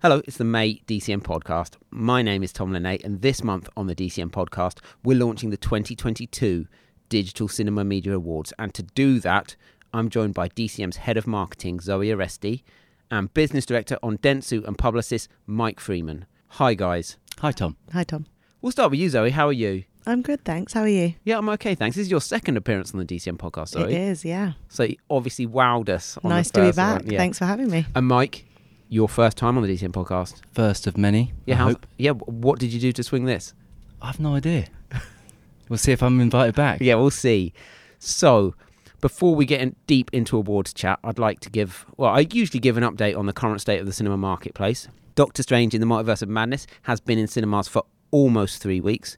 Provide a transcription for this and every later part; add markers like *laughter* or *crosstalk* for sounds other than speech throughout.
Hello, it's the May DCM podcast. My name is Tom Linay, and this month on the DCM podcast, we're launching the 2022 Digital Cinema Media Awards. And to do that, I'm joined by DCM's head of marketing, Zoe Aresti, and business director on Dentsu and Publicis, Mike Freeman. Hi, guys. Hi, Tom. Hi, Tom. We'll start with you, Zoe. How are you? I'm good, thanks. How are you? Yeah, I'm okay, thanks. This is your second appearance on the DCM podcast, Zoe. It is, yeah. So you obviously wowed us. On nice the to be back. yeah. Thanks for having me. And Mike, your first time on the DCM podcast. First of many. Yeah, hope. yeah. What did you do to swing this? I've no idea. *laughs* we'll see if I'm invited back. Yeah, we'll see. So, before we get in deep into awards chat, I'd like to give, well, I usually give an update on the current state of the cinema marketplace. Doctor Strange in the Multiverse of Madness has been in cinemas for almost three weeks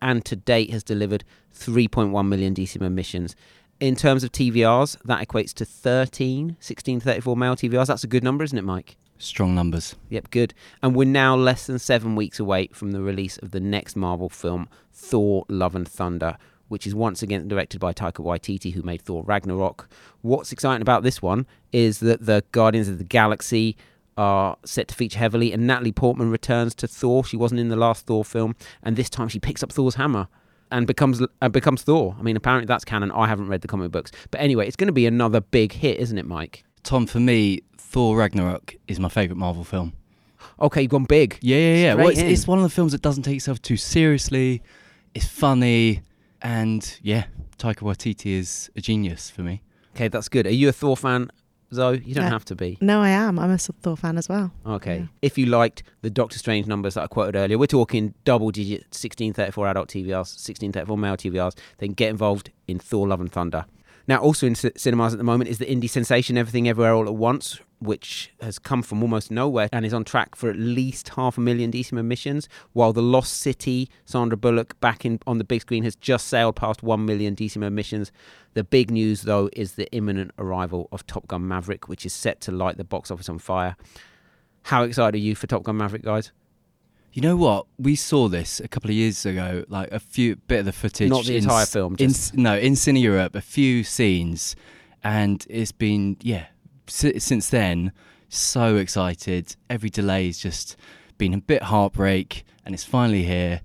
and to date has delivered 3.1 million DCM admissions. In terms of TVRs, that equates to 13, 16 to 34 male TVRs. That's a good number, isn't it, Mike? Strong numbers. Yep, good. And we're now less than seven weeks away from the release of the next Marvel film, Thor: Love and Thunder, which is once again directed by Taika Waititi, who made Thor: Ragnarok. What's exciting about this one is that the Guardians of the Galaxy are set to feature heavily, and Natalie Portman returns to Thor. She wasn't in the last Thor film, and this time she picks up Thor's hammer. And becomes uh, becomes Thor. I mean, apparently that's canon. I haven't read the comic books, but anyway, it's going to be another big hit, isn't it, Mike? Tom, for me, Thor Ragnarok is my favourite Marvel film. Okay, you've gone big. Yeah, yeah, yeah. Well, it's, it's one of the films that doesn't take itself too seriously. It's funny, and yeah, Taika Waititi is a genius for me. Okay, that's good. Are you a Thor fan, Zoe? You don't Yeah. have to be. No, I am. I'm a Thor fan as well. Okay. Yeah. If you liked the Doctor Strange numbers that I quoted earlier, we're talking double digit 1634 adult TVRs, 1634 male TVRs, then get involved in Thor Love and Thunder. Now, also in c- cinemas at the moment is the indie sensation Everything Everywhere All at Once, which has come from almost nowhere and is on track for at least half a million DCM admissions, while The Lost City, Sandra Bullock, back in on the big screen, has just sailed past 1 million DCM admissions. The big news, though, is the imminent arrival of Top Gun Maverick, which is set to light the box office on fire. How excited are you for Top Gun Maverick, guys? You know what? We saw this a couple of years ago, like a few bit of the footage. Not the in entire film, just- s- no, in CineEurope, a few scenes, and it's been yeah. Si- since then, so excited. Every delay has just been a bit heartbreak, and it's finally here.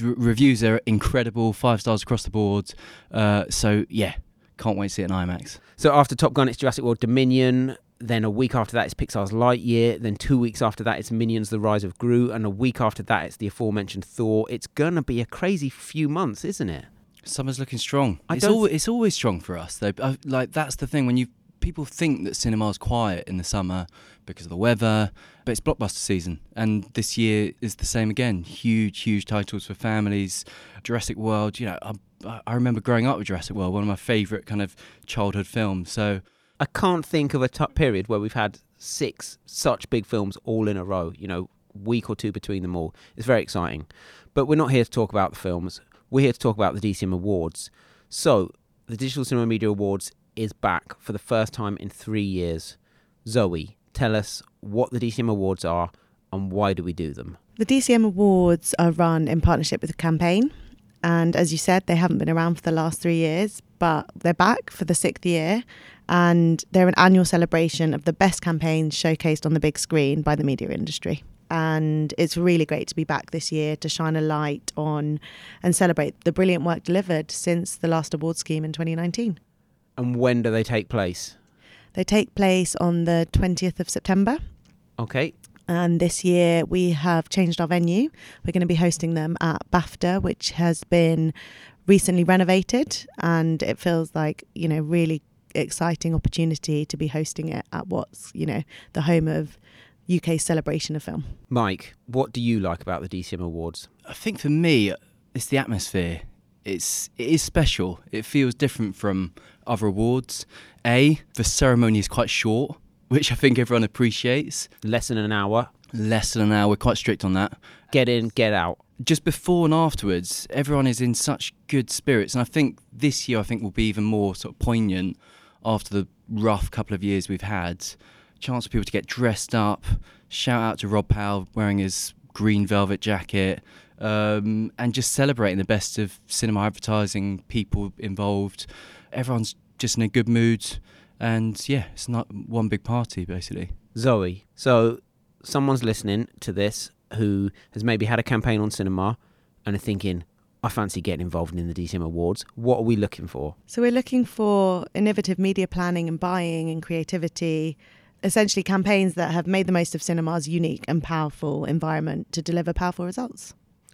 Reviews are incredible, five stars across the board. Uh, so yeah, can't wait to see it in IMAX. So after Top Gun, it's Jurassic World Dominion. Then a week after that, it's Pixar's Lightyear. Then two weeks after that, it's Minions: The Rise of Gru. And a week after that, it's the aforementioned Thor. It's gonna be a crazy few months, isn't it? Summer's looking strong. I it's always, it's always strong for us though. Uh, like that's the thing when you people think that cinema's quiet in the summer because of the weather, but it's blockbuster season, and this year is the same again. Huge, huge titles for families. Jurassic World. You know, I, I remember growing up with Jurassic World, one of my favourite kind of childhood films. So I can't think of a t- period where we've had six such big films all in a row. You know, week or two between them all. It's very exciting. But we're not here to talk about the films. We're here to talk about the DCM Awards. So, the Digital Cinema Media Awards is back for the first time in three years. Zoe, tell us what the DCM Awards are and why do we do them? The DCM Awards are run in partnership with the campaign. And as you said, they haven't been around for the last three years, but they're back for the sixth year. And they're an annual celebration of the best campaigns showcased on the big screen by the media industry. And it's really great to be back this year to shine a light on and celebrate the brilliant work delivered since the last award scheme in 2019. And when do they take place? They take place on the 20th of September. Okay. And this year we have changed our venue. We're going to be hosting them at BAFTA, which has been recently renovated, and it feels like you know really exciting opportunity to be hosting it at what's you know the home of UK celebration of film. Mike, what do you like about the DCM Awards? I think for me, it's the atmosphere. It's it is special. It feels different from other awards. A, the ceremony is quite short, which I think everyone appreciates. Less than an hour. Less than an hour. We're quite strict on that. Get in, get out. Just before and afterwards, everyone is in such good spirits, and I think this year I think will be even more sort of poignant after the rough couple of years we've had. Chance for people to get dressed up. Shout out to Rob Powell wearing his green velvet jacket. Um, and just celebrating the best of cinema advertising, people involved. Everyone's just in a good mood, and yeah, it's not one big party basically. Zoe. So someone's listening to this who has maybe had a campaign on cinema and are thinking, I fancy getting involved in the DCM Awards. What are we looking for? So we're looking for innovative media planning and buying and creativity, essentially campaigns that have made the most of cinema's unique and powerful environment to deliver powerful results.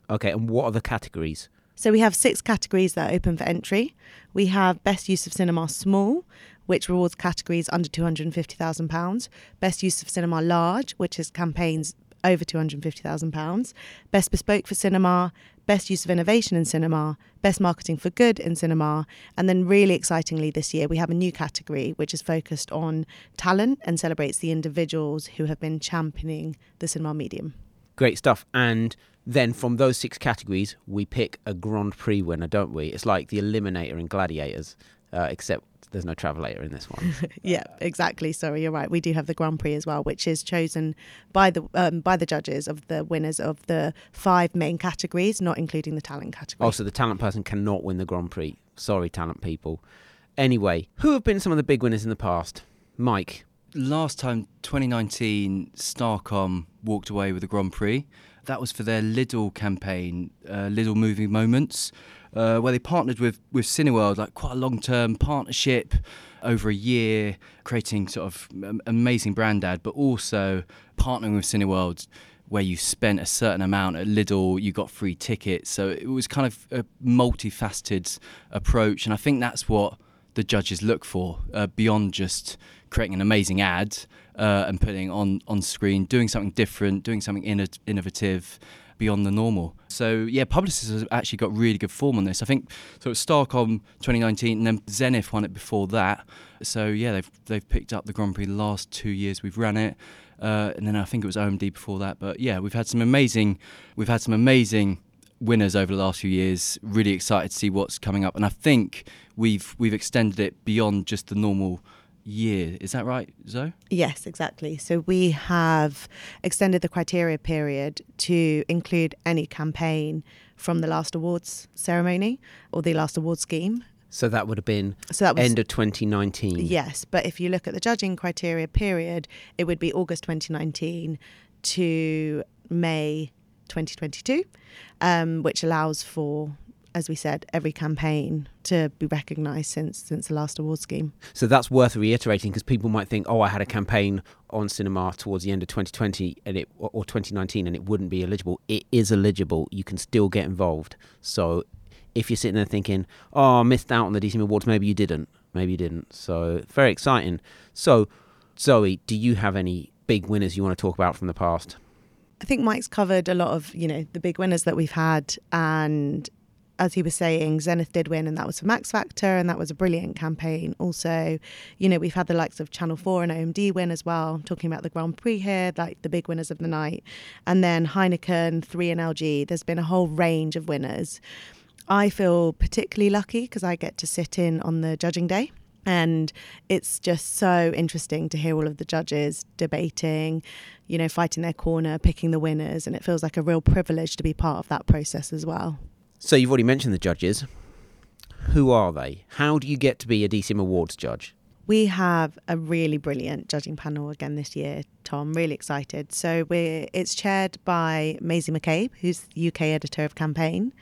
Okay, and what are the categories? So we have six categories that are open for entry. We have best use of cinema small, which rewards categories under £250,000. Best use of cinema large, which is campaigns over £250,000. Best bespoke for cinema, best use of innovation in cinema, best marketing for good in cinema, and then really excitingly this year we have a new category which is focused on talent and celebrates the individuals who have been championing the cinema medium. Great stuff. And then from those six categories, we pick a Grand Prix winner, don't we? It's like the Eliminator in Gladiators, uh, except there's no travelator in this one. *laughs* yeah, exactly. Sorry, you're right. We do have the Grand Prix as well, which is chosen by the um, by the judges of the winners of the five main categories, not including the talent category. Oh, so the talent person cannot win the Grand Prix. Sorry, talent people. Anyway, who have been some of the big winners in the past? Mike. Last time, 2019, Starcom walked away with the Grand Prix. That was for their Lidl campaign, uh, Lidl Moving Moments uh, where they partnered with with Cineworld, like quite a long term partnership over a year, creating sort of amazing brand ad, but also partnering with Cineworld where you spent a certain amount at Lidl, you got free tickets. So it was kind of a multifaceted approach, and I think that's what the judges look for uh, beyond just creating an amazing ad uh, and putting on on screen, doing something different, doing something inno- innovative, beyond the normal. So yeah, Publicis has actually got really good form on this. I think so. It's Starcom 2019, and then Zenith won it before that. So yeah, they've they've picked up the Grand Prix the last two years we've run it, uh, and then I think it was OMD before that. But yeah, we've had some amazing, we've had some amazing winners over the last few years. Really excited to see what's coming up, and I think we've we've extended it beyond just the normal year. Is that right, Zoe? Yes, exactly. So we have extended the criteria period to include any campaign from the last awards ceremony or the last award scheme. So that would have been so that was, end of 2019. Yes, but if you look at the judging criteria period, it would be August 2019 to May 2022, um, which allows for as we said, every campaign to be recognised since since the last award scheme. So that's worth reiterating because people might think, oh, I had a campaign on cinema towards the end of 2020 and it or 2019 and it wouldn't be eligible. It is eligible. You can still get involved. So if you're sitting there thinking, oh, I missed out on the DCM Awards, maybe you didn't. Maybe you didn't. So very exciting. So Zoe, do you have any big winners you want to talk about from the past? I think Mike's covered a lot of, you know, the big winners that we've had and as he was saying, Zenith did win, and that was for Max Factor, and that was a brilliant campaign. Also, you know, we've had the likes of Channel 4 and OMD win as well. Talking about the Grand Prix here, like the big winners of the night. And then Heineken, 3 and LG. There's been a whole range of winners. I feel particularly lucky because I get to sit in on the judging day. And it's just so interesting to hear all of the judges debating, you know, fighting their corner, picking the winners. And it feels like a real privilege to be part of that process as well. So you've already mentioned the judges. Who are they? How do you get to be a DCM Awards judge? We have a really brilliant judging panel again this year, Tom. Really excited. So we're it's chaired by Maisie McCabe, who's UK editor of Campaign.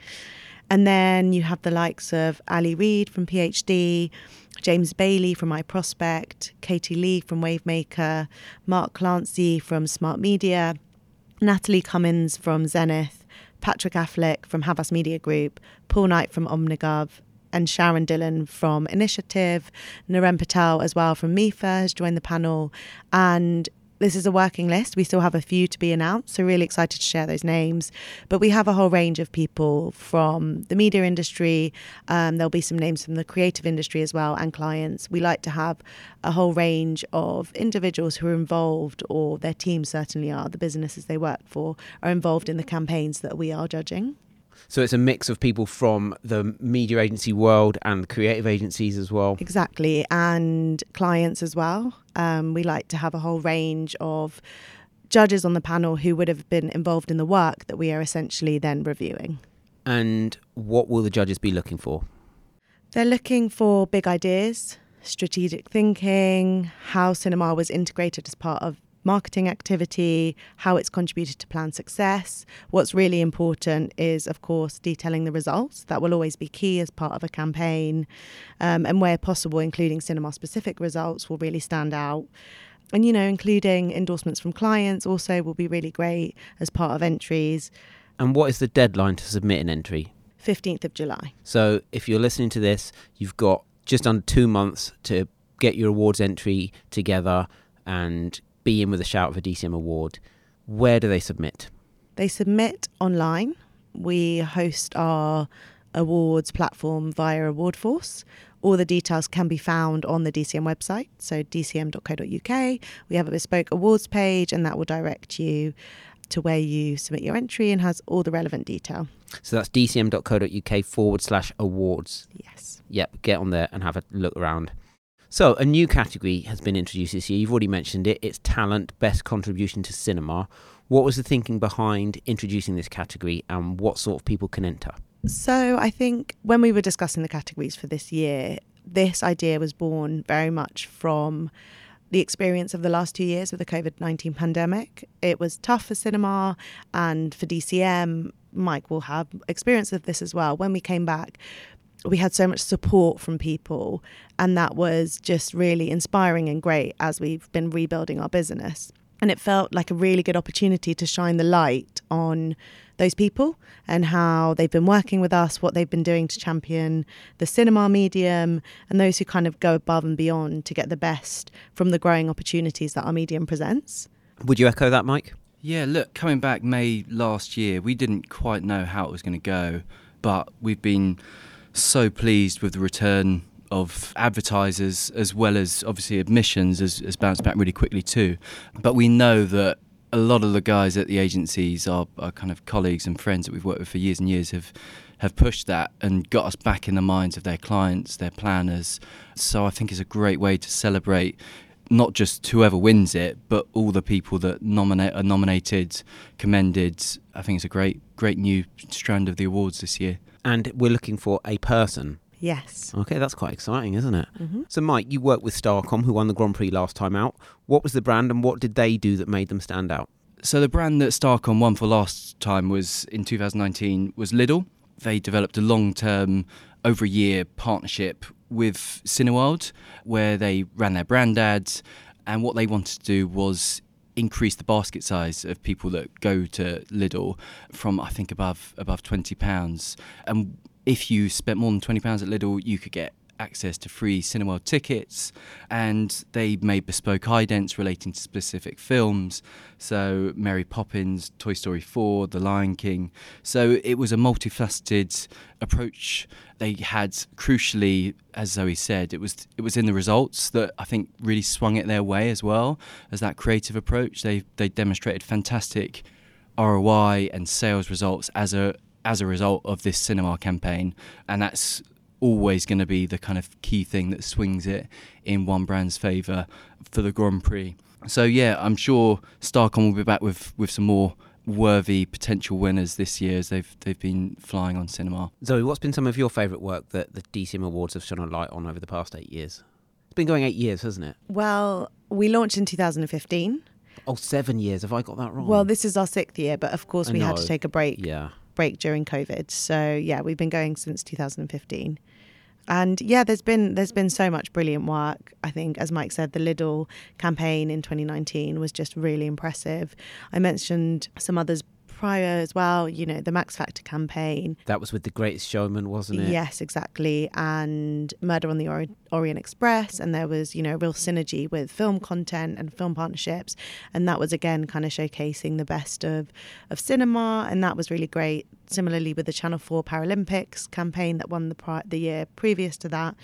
And then you have the likes of Ali Reid from PhD, James Bailey from iProspect, Katie Lee from Wavemaker, Mark Clancy from Smart Media, Natalie Cummins from Zenith, Patrick Affleck from Havas Media Group, Paul Knight from Omnigov, and Sharon Dillon from Initiative, Naren Patel as well from MIFA has joined the panel, and this is a working list. We still have a few to be announced, so really excited to share those names. But we have a whole range of people from the media industry. Um, there'll be some names from the creative industry as well and clients. We like to have a whole range of individuals who are involved, or their teams certainly are, the businesses they work for, are involved in the campaigns that we are judging. So it's a mix of people from the media agency world and creative agencies as well. Exactly, and clients as well. Um, we like to have a whole range of judges on the panel who would have been involved in the work that we are essentially then reviewing. And what will the judges be looking for? They're looking for big ideas, strategic thinking, how cinema was integrated as part of marketing activity, how it's contributed to plan success. What's really important is, of course, detailing the results. That will always be key as part of a campaign. Um, and where possible, including cinema specific results will really stand out. And, you know, including endorsements from clients also will be really great as part of entries. And what is the deadline to submit an entry? 15th of July. So if you're listening to this, you've got just under two months to get your awards entry together and be in with a shout for a DCM award. Where do they submit? They submit online. We host our awards platform via AwardForce. All the details can be found on the DCM website, so dcm.co.uk. We have a bespoke awards page, and that will direct you to where you submit your entry and has all the relevant detail. So that's dcm.co.uk forward slash awards. Yes. Yep, get on there and have a look around. So, a new category has been introduced this year. You've already mentioned it. It's talent, best contribution to cinema. What was the thinking behind introducing this category and what sort of people can enter? So, I think when we were discussing the categories for this year, this idea was born very much from the experience of the last two years with the COVID 19 pandemic. It was tough for cinema and for DCM. Mike will have experience of this as well. When we came back, we had so much support from people, and that was just really inspiring and great as we've been rebuilding our business. And it felt like a really good opportunity to shine the light on those people and how they've been working with us, what they've been doing to champion the cinema medium, and those who kind of go above and beyond to get the best from the growing opportunities that our medium presents. Would you echo that, Mike? Yeah, look, coming back May last year, we didn't quite know how it was going to go, but we've been so pleased with the return of advertisers as well as obviously admissions has, has bounced back really quickly too. But we know that a lot of the guys at the agencies, our, our kind of colleagues and friends that we've worked with for years and years, have have pushed that and got us back in the minds of their clients, their planners. So I think it's a great way to celebrate not just whoever wins it, but all the people that nominate are nominated, commended. I think it's a great, great new strand of the awards this year. And we're looking for a person. Yes. Okay, that's quite exciting, isn't it? Mm-hmm. So, Mike, you worked with Starcom, who won the Grand Prix last time out. What was the brand and what did they do that made them stand out? So the brand that Starcom won for last time was in 2019 was Lidl. They developed a long-term, over a year partnership with Cineworld, where they ran their brand ads, and what they wanted to do was increase the basket size of people that go to Lidl from I think above above twenty pounds. And if you spent more than twenty pounds at Lidl, you could get access to free Cineworld tickets, and they made bespoke idents relating to specific films. So Mary Poppins, Toy Story 4, The Lion King. So it was a multifaceted approach. They had crucially, as Zoe said, it was it was in the results that I think really swung it their way as well as that creative approach. They they demonstrated fantastic ROI and sales results as a as a result of this cinema campaign, and that's always going to be the kind of key thing that swings it in one brand's favour for the Grand Prix. So yeah, I'm sure Starcom will be back with, with some more worthy potential winners this year as they've they've been flying on cinema. Zoe, what's been some of your favourite work that the DCM Awards have shone a light on over the past eight years? It's been going eight years, hasn't it? Well, we launched in 2015. Oh, seven years. Have I got that wrong? Well, this is our sixth year, but of course I we had to take a break yeah. Break during COVID. So yeah, we've been going since 2015. And yeah, there's been there's been so much brilliant work. I think, as Mike said, the Lidl campaign in 2019 was just really impressive. I mentioned some others prior as well. You know, the Max Factor campaign. That was with The Greatest Showman, wasn't it? Yes, exactly. And Murder on the Ori- Orient Express. And there was, you know, real synergy with film content and film partnerships. And that was, again, kind of showcasing the best of, of cinema. And that was really great. Similarly, with the Channel 4 Paralympics campaign that won the, pri- the year previous to that.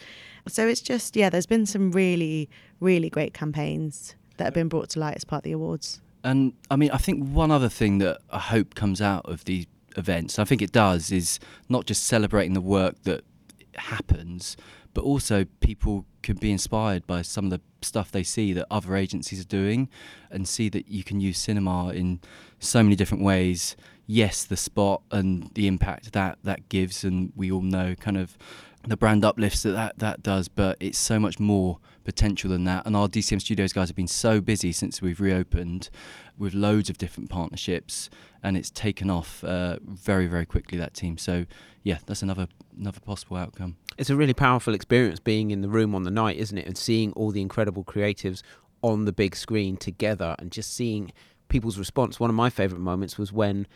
So it's just, yeah, there's been some really, really great campaigns that have been brought to light as part of the awards. And I mean, I think one other thing that I hope comes out of these events, I think it does, is not just celebrating the work that happens, but also people can be inspired by some of the stuff they see that other agencies are doing and see that you can use cinema in so many different ways. yes, the spot and the impact that that gives, and we all know kind of the brand uplifts that, that that does, but it's so much more potential than that. And our DCM Studios guys have been so busy since we've reopened with loads of different partnerships, and it's taken off uh, very, very quickly. That team. So yeah, that's another another possible outcome. It's a really powerful experience being in the room on the night, isn't it? And seeing all the incredible creatives on the big screen together, and just seeing people's response. One of my favourite moments was when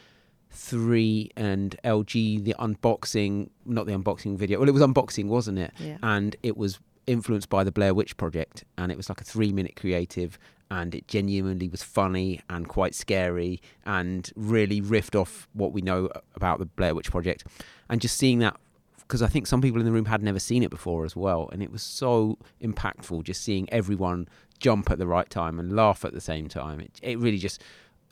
three and LG the unboxing not the unboxing video well it was unboxing wasn't it Yeah. and it was influenced by the Blair Witch project and it was like a 3 minute creative and it genuinely was funny and quite scary and really riffed off what we know about the Blair Witch project and just seeing that because I think some people in the room had never seen it before as well and it was so impactful just seeing everyone jump at the right time and laugh at the same time it, it really just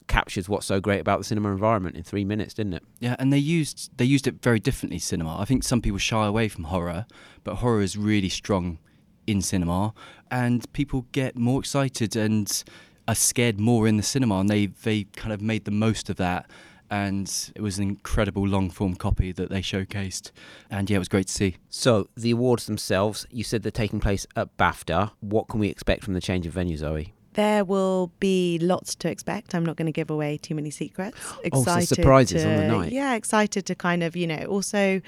captures what's so great about the cinema environment in 3 minutes didn't it Yeah, and they used they used it very differently. Cinema. I think some people shy away from horror, but horror is really strong in cinema, and people get more excited and are scared more in the cinema, and they they kind of made the most of that. And it was an incredible long form copy that they showcased, and yeah, it was great to see. So the awards themselves, you said they're taking place at BAFTA. What can we expect from the change of venue, Zoe? There will be lots to expect. I'm not going to give away too many secrets. *gasps* Oh, so surprises to, on the night. Yeah, excited to kind of, you know, also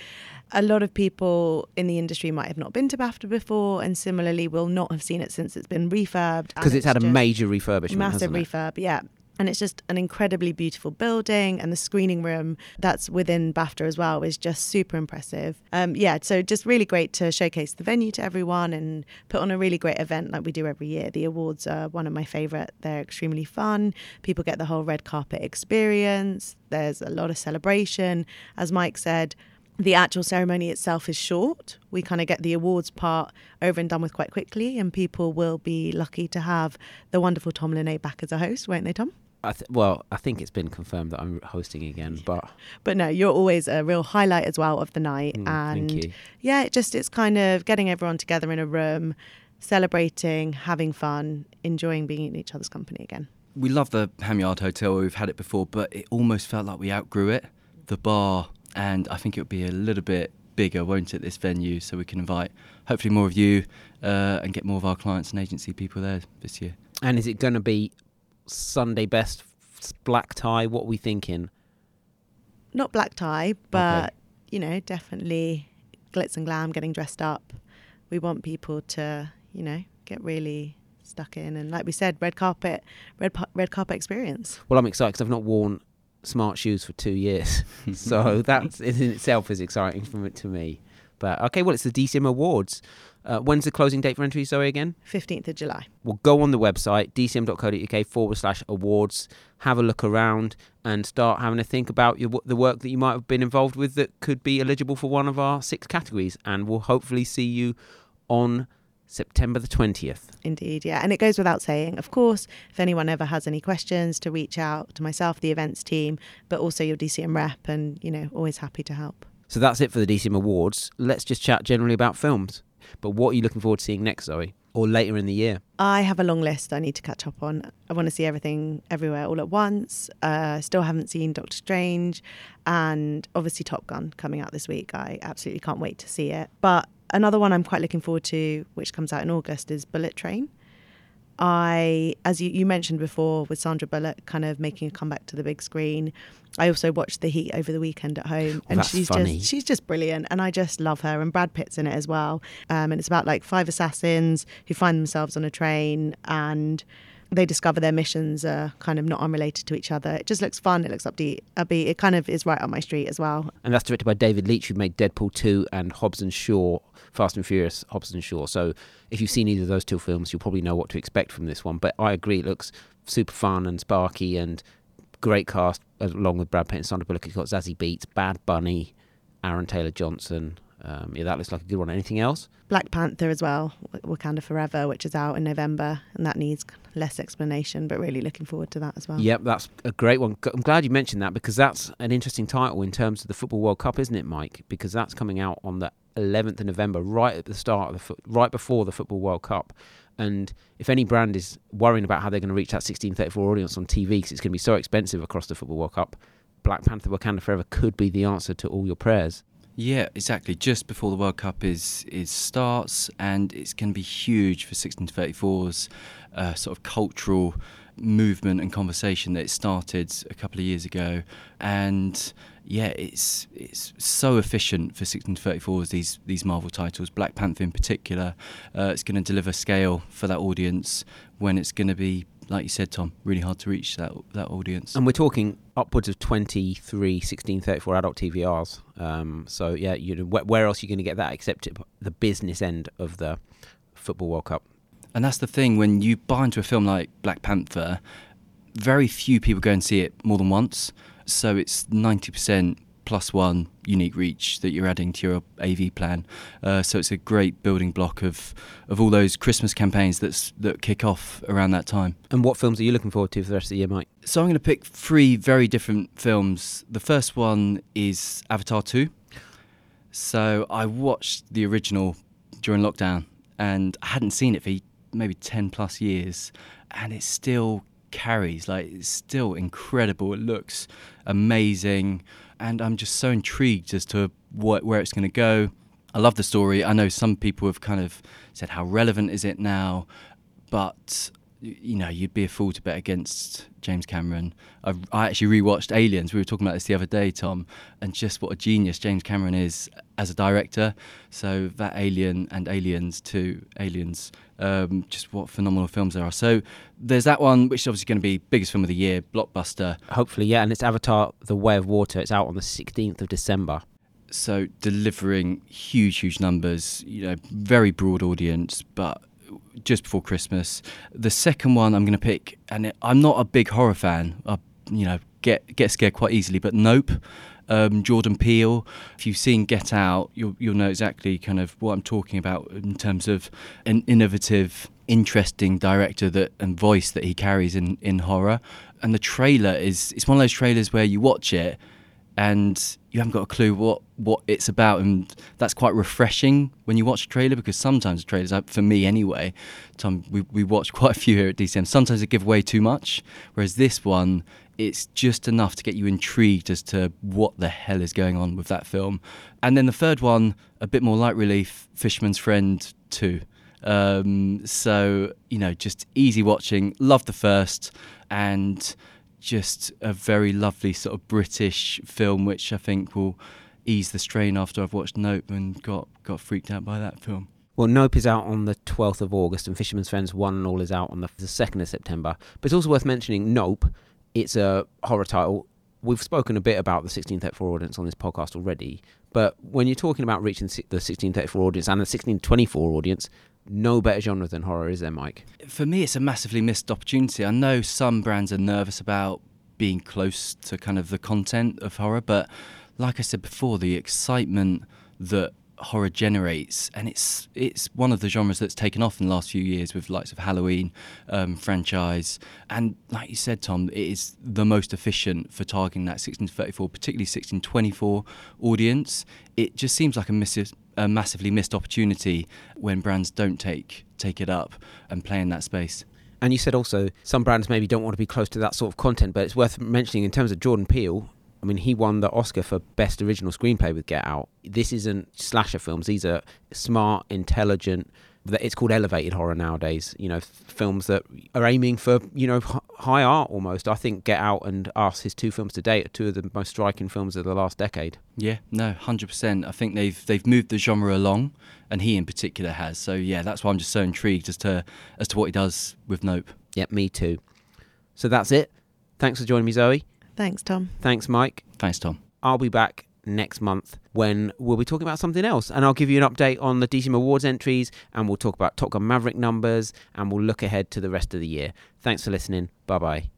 a lot of people in the industry might have not been to BAFTA before and similarly will not have seen it since it's been refurbed. Because and it's had a major refurbishment, massive refurb, yeah. And it's just an incredibly beautiful building, and the screening room that's within BAFTA as well is just super impressive. Um, yeah, so just really great to showcase the venue to everyone and put on a really great event like we do every year. The awards are one of my favourite. They're extremely fun. People get the whole red carpet experience. There's a lot of celebration. As Mike said, the actual ceremony itself is short. We kind of get the awards part over and done with quite quickly, and people will be lucky to have the wonderful Tom Linay back as a host, won't they, Tom? I th- well, I think it's been confirmed that I'm hosting again, but But no, you're always a real highlight as well of the night, mm, and thank you. yeah, it just it's kind of getting everyone together in a room, celebrating, having fun, enjoying being in each other's company again. We love the Ham Yard Hotel. We've had it before, but it almost felt like we outgrew it. The bar, and I think it would be a little bit bigger, won't it? This venue, so we can invite hopefully more of you uh, and get more of our clients and agency people there this year. And is it going to be Sunday best black tie? What are we thinking? Not black tie, but you know, definitely glitz and glam, getting dressed up. We want people to, you know, get really stuck in, and like we said, red carpet, red red carpet experience. Well, I'm excited because I've not worn smart shoes for two years, *laughs* so *laughs* that in itself is exciting from it to me. But okay, well, it's the DCM Awards. Uh, when's the closing date for entry, Zoe, again? 15th of July. Well, go on the website, dcm.co.uk forward slash awards, have a look around and start having a think about your, the work that you might have been involved with that could be eligible for one of our six categories. And we'll hopefully see you on September the 20th. Indeed, yeah. And it goes without saying, of course, if anyone ever has any questions, to reach out to myself, the events team, but also your DCM rep, and, you know, always happy to help. So that's it for the DCM Awards. Let's just chat generally about films. But what are you looking forward to seeing next, Zoe? Or later in the year? I have a long list I need to catch up on. I want to see everything everywhere all at once. Uh, still haven't seen Doctor Strange and obviously Top Gun coming out this week. I absolutely can't wait to see it. But another one I'm quite looking forward to, which comes out in August, is Bullet Train. I, as you, you mentioned before, with Sandra Bullock kind of making a comeback to the big screen. I also watched The Heat over the weekend at home, and that's she's funny. just she's just brilliant, and I just love her. And Brad Pitt's in it as well. Um, and it's about like five assassins who find themselves on a train and they discover their missions are kind of not unrelated to each other. It just looks fun. It looks upbeat. upbeat. It kind of is right up my street as well. And that's directed by David Leitch, who made Deadpool 2 and Hobbs and Shaw, Fast and Furious, Hobbs and Shaw. So if you've seen either of those two films, you'll probably know what to expect from this one. But I agree, it looks super fun and sparky and great cast, along with Brad Pitt and Sandra Bullock. It's got Zazie Beetz, Bad Bunny, Aaron Taylor Johnson. Um, yeah, that looks like a good one. Anything else? Black Panther as well, Wakanda Forever, which is out in November, and that needs less explanation, but really looking forward to that as well. Yep, that's a great one. I'm glad you mentioned that because that's an interesting title in terms of the Football World Cup, isn't it, Mike? Because that's coming out on the 11th of November, right at the start of the fo- right before the Football World Cup. And if any brand is worrying about how they're going to reach that 1634 audience on TV because it's going to be so expensive across the Football World Cup, Black Panther Wakanda Forever could be the answer to all your prayers. Yeah, exactly. Just before the World Cup is is starts, and it's going to be huge for 1634's uh, sort of cultural movement and conversation that it started a couple of years ago, and yeah, it's it's so efficient for 1634's these these Marvel titles, Black Panther in particular. Uh, it's going to deliver scale for that audience when it's going to be like you said, Tom, really hard to reach that that audience. And we're talking upwards of 23 1634 adult TVRs. Um, so yeah, you know, wh- where else are you going to get that except the business end of the Football World Cup? And that's the thing when you buy into a film like Black Panther, very few people go and see it more than once. So it's 90% plus one unique reach that you're adding to your AV plan. Uh, so it's a great building block of, of all those Christmas campaigns that's, that kick off around that time. And what films are you looking forward to for the rest of the year, Mike? So I'm going to pick three very different films. The first one is Avatar 2. So I watched the original during lockdown and I hadn't seen it for maybe 10 plus years and it still carries like it's still incredible it looks amazing and i'm just so intrigued as to what, where it's going to go. I love the story. I know some people have kind of said how relevant is it now? But you know, you'd be a fool to bet against James Cameron. I, I, actually rewatched Aliens. We were talking about this the other day, Tom, and just what a genius James Cameron is as a director. So that Alien and Aliens to Aliens, um, just what phenomenal films there are. So there's that one, which is obviously going to be biggest film of the year, blockbuster. Hopefully, yeah, and it's Avatar: The Way of Water. It's out on the 16th of December. So delivering huge, huge numbers. You know, very broad audience, but just before Christmas. The second one I'm going to pick, and I'm not a big horror fan. I, you know, get get scared quite easily. But Nope, um, Jordan Peele. If you've seen Get Out, you'll you'll know exactly kind of what I'm talking about in terms of an innovative, interesting director that and voice that he carries in in horror. And the trailer is it's one of those trailers where you watch it and you haven't got a clue what, what it's about. And that's quite refreshing when you watch a trailer because sometimes trailers, for me anyway, Tom, we, we watch *laughs* quite a few here at DCM, sometimes they give away too much. Whereas this one, it's just enough to get you intrigued as to what the hell is going on with that film. And then the third one, a bit more light relief, Fisherman's Friend 2. Um, so, you know, just easy watching. Love the first. And just a very lovely sort of British film, which I think will ease the strain after I've watched Nope and got got freaked out by that film. Well, Nope is out on the 12th of August, and Fisherman's Friends 1 and All is out on the, the 2nd of September. But it's also worth mentioning Nope. It's a horror title. We've spoken a bit about the 1634 audience on this podcast already, but when you're talking about reaching the 1634 audience and the 1624 audience, no better genre than horror, is there, Mike? For me, it's a massively missed opportunity. I know some brands are nervous about being close to kind of the content of horror, but like I said before, the excitement that horror generates, and it's it's one of the genres that's taken off in the last few years with likes of Halloween um, franchise, and like you said, Tom, it is the most efficient for targeting that 1634, particularly 1624 audience. It just seems like a massive, a massively missed opportunity when brands don't take take it up and play in that space. And you said also some brands maybe don't want to be close to that sort of content, but it's worth mentioning in terms of Jordan Peele. I mean, he won the Oscar for Best Original Screenplay with Get Out. This isn't slasher films. These are smart, intelligent. It's called elevated horror nowadays. You know, films that are aiming for you know high art almost. I think Get Out and Us, his two films to date, are two of the most striking films of the last decade. Yeah, no, hundred percent. I think they've they've moved the genre along, and he in particular has. So yeah, that's why I'm just so intrigued as to as to what he does with Nope. Yep, me too. So that's it. Thanks for joining me, Zoe. Thanks, Tom. Thanks, Mike. Thanks, Tom. I'll be back next month when we'll be talking about something else. And I'll give you an update on the DCM Awards entries and we'll talk about Top Gun Maverick numbers and we'll look ahead to the rest of the year. Thanks for listening. Bye bye.